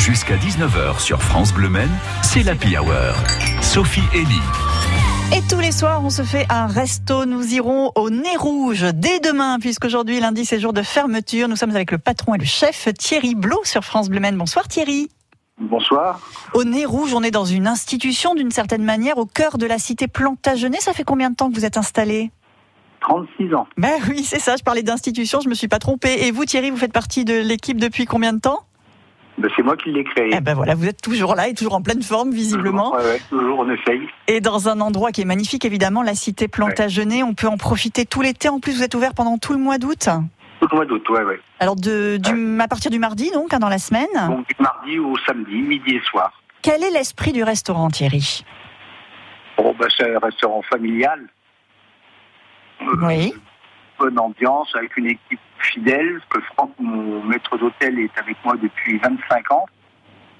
Jusqu'à 19h sur France Bleu Men, c'est l'Happy Hour. Sophie Elie. Et tous les soirs, on se fait un resto. Nous irons au Nez Rouge dès demain, puisqu'aujourd'hui, lundi, c'est jour de fermeture. Nous sommes avec le patron et le chef Thierry Blot sur France Bleu Men. Bonsoir Thierry. Bonsoir. Au Nez Rouge, on est dans une institution d'une certaine manière, au cœur de la cité Plantagenet. Ça fait combien de temps que vous êtes installé? 36 ans. Ben oui, c'est ça, je parlais d'institution, je me suis pas trompée. Et vous Thierry, vous faites partie de l'équipe depuis combien de temps? Ben, c'est moi qui l'ai créé. Eh ben voilà, vous êtes toujours là et toujours en pleine forme visiblement. Ouais, ouais, toujours, on essaye. Et dans un endroit qui est magnifique évidemment, la cité Plantagenet. On peut en profiter tout l'été. En plus, vous êtes ouvert pendant tout le mois d'août. Tout le mois d'août, ouais, ouais. Alors de, du, à partir du mardi donc, hein, dans la semaine. Donc du mardi au samedi, midi et soir. Quel est l'esprit du restaurant Thierry? Bon, ben, c'est un restaurant familial. Euh, Oui. Bonne ambiance, avec une équipe fidèle, que Franck, mon maître d'hôtel, est avec moi depuis 25 ans.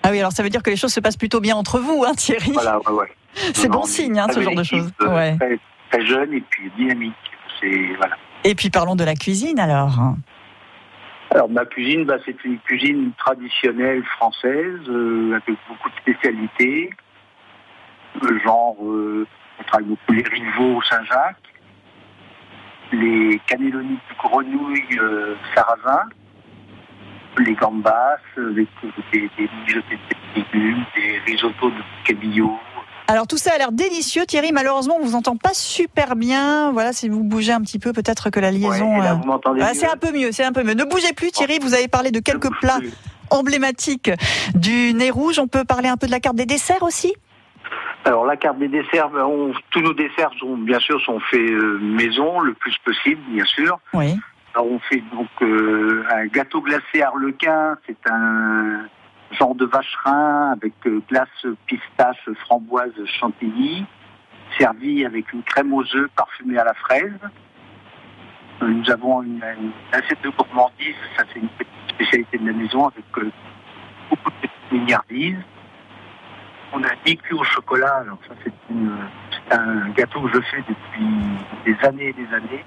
Ah oui, alors ça veut dire que les choses se passent plutôt bien entre vous, hein, Thierry. Voilà, ouais, ouais. C'est bon signe, hein, ce genre de choses. euh, Ouais. Très, très jeune et puis dynamique. Voilà. Et puis parlons de la cuisine alors. Alors ma cuisine, bah, c'est une cuisine traditionnelle française euh, avec beaucoup de spécialités. Euh, genre, euh, on travaille beaucoup les rivaux au Saint-Jacques, les cannelloni de grenouille euh, sarrasin, les gambas avec euh, des, des légumes, des risottos de cabillaud. Alors tout ça a l'air délicieux, Thierry. Malheureusement, on vous entend pas super bien. Voilà, si vous bougez un petit peu, peut-être que la liaison. Ouais, euh, vous m'entendez ah, c'est un peu mieux, c'est un peu mieux. Ne bougez plus, Thierry. Vous avez parlé de quelques plats emblématiques du nez rouge. On peut parler un peu de la carte des desserts aussi? Alors la carte des desserts, ben, on- tous nos desserts sont bien sûr sont faits euh, maison le plus possible, bien sûr. Oui. Alors on fait donc euh, un gâteau glacé harlequin, c'est un genre de vacherin avec euh, glace pistache, framboise, chantilly, servi avec une crème aux œufs parfumée à la fraise. Nous avons une, une assiette de gourmandise, ça c'est une petite spécialité de la maison avec beaucoup de petites mignardises. On a micu au chocolat, alors ça c'est un gâteau que je fais depuis des années et des années.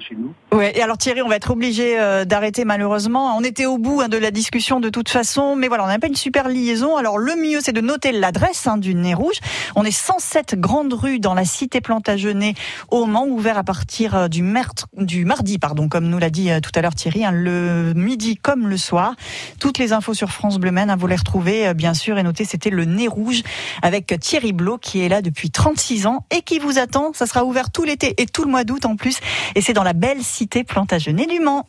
Chez. Ouais. Et alors Thierry, on va être obligé euh, d'arrêter malheureusement. On était au bout hein, de la discussion de toute façon, mais voilà, on n'a pas une super liaison. Alors le mieux, c'est de noter l'adresse hein, du Nez Rouge. On est 107 Grande Rue dans la cité Plantagenet au Mans, ouvert à partir euh, du, mardi, pardon, comme nous l'a dit euh, tout à l'heure Thierry, hein, le midi comme le soir. Toutes les infos sur France Bleu hein, vous les retrouvez bien sûr et notez, c'était le Nez Rouge avec Thierry Blot qui est là depuis 36 ans et qui vous attend. Ça sera ouvert tout l'été et tout le mois d'août en plus. Et c'est dans la belle cité Plantagenet du Mans.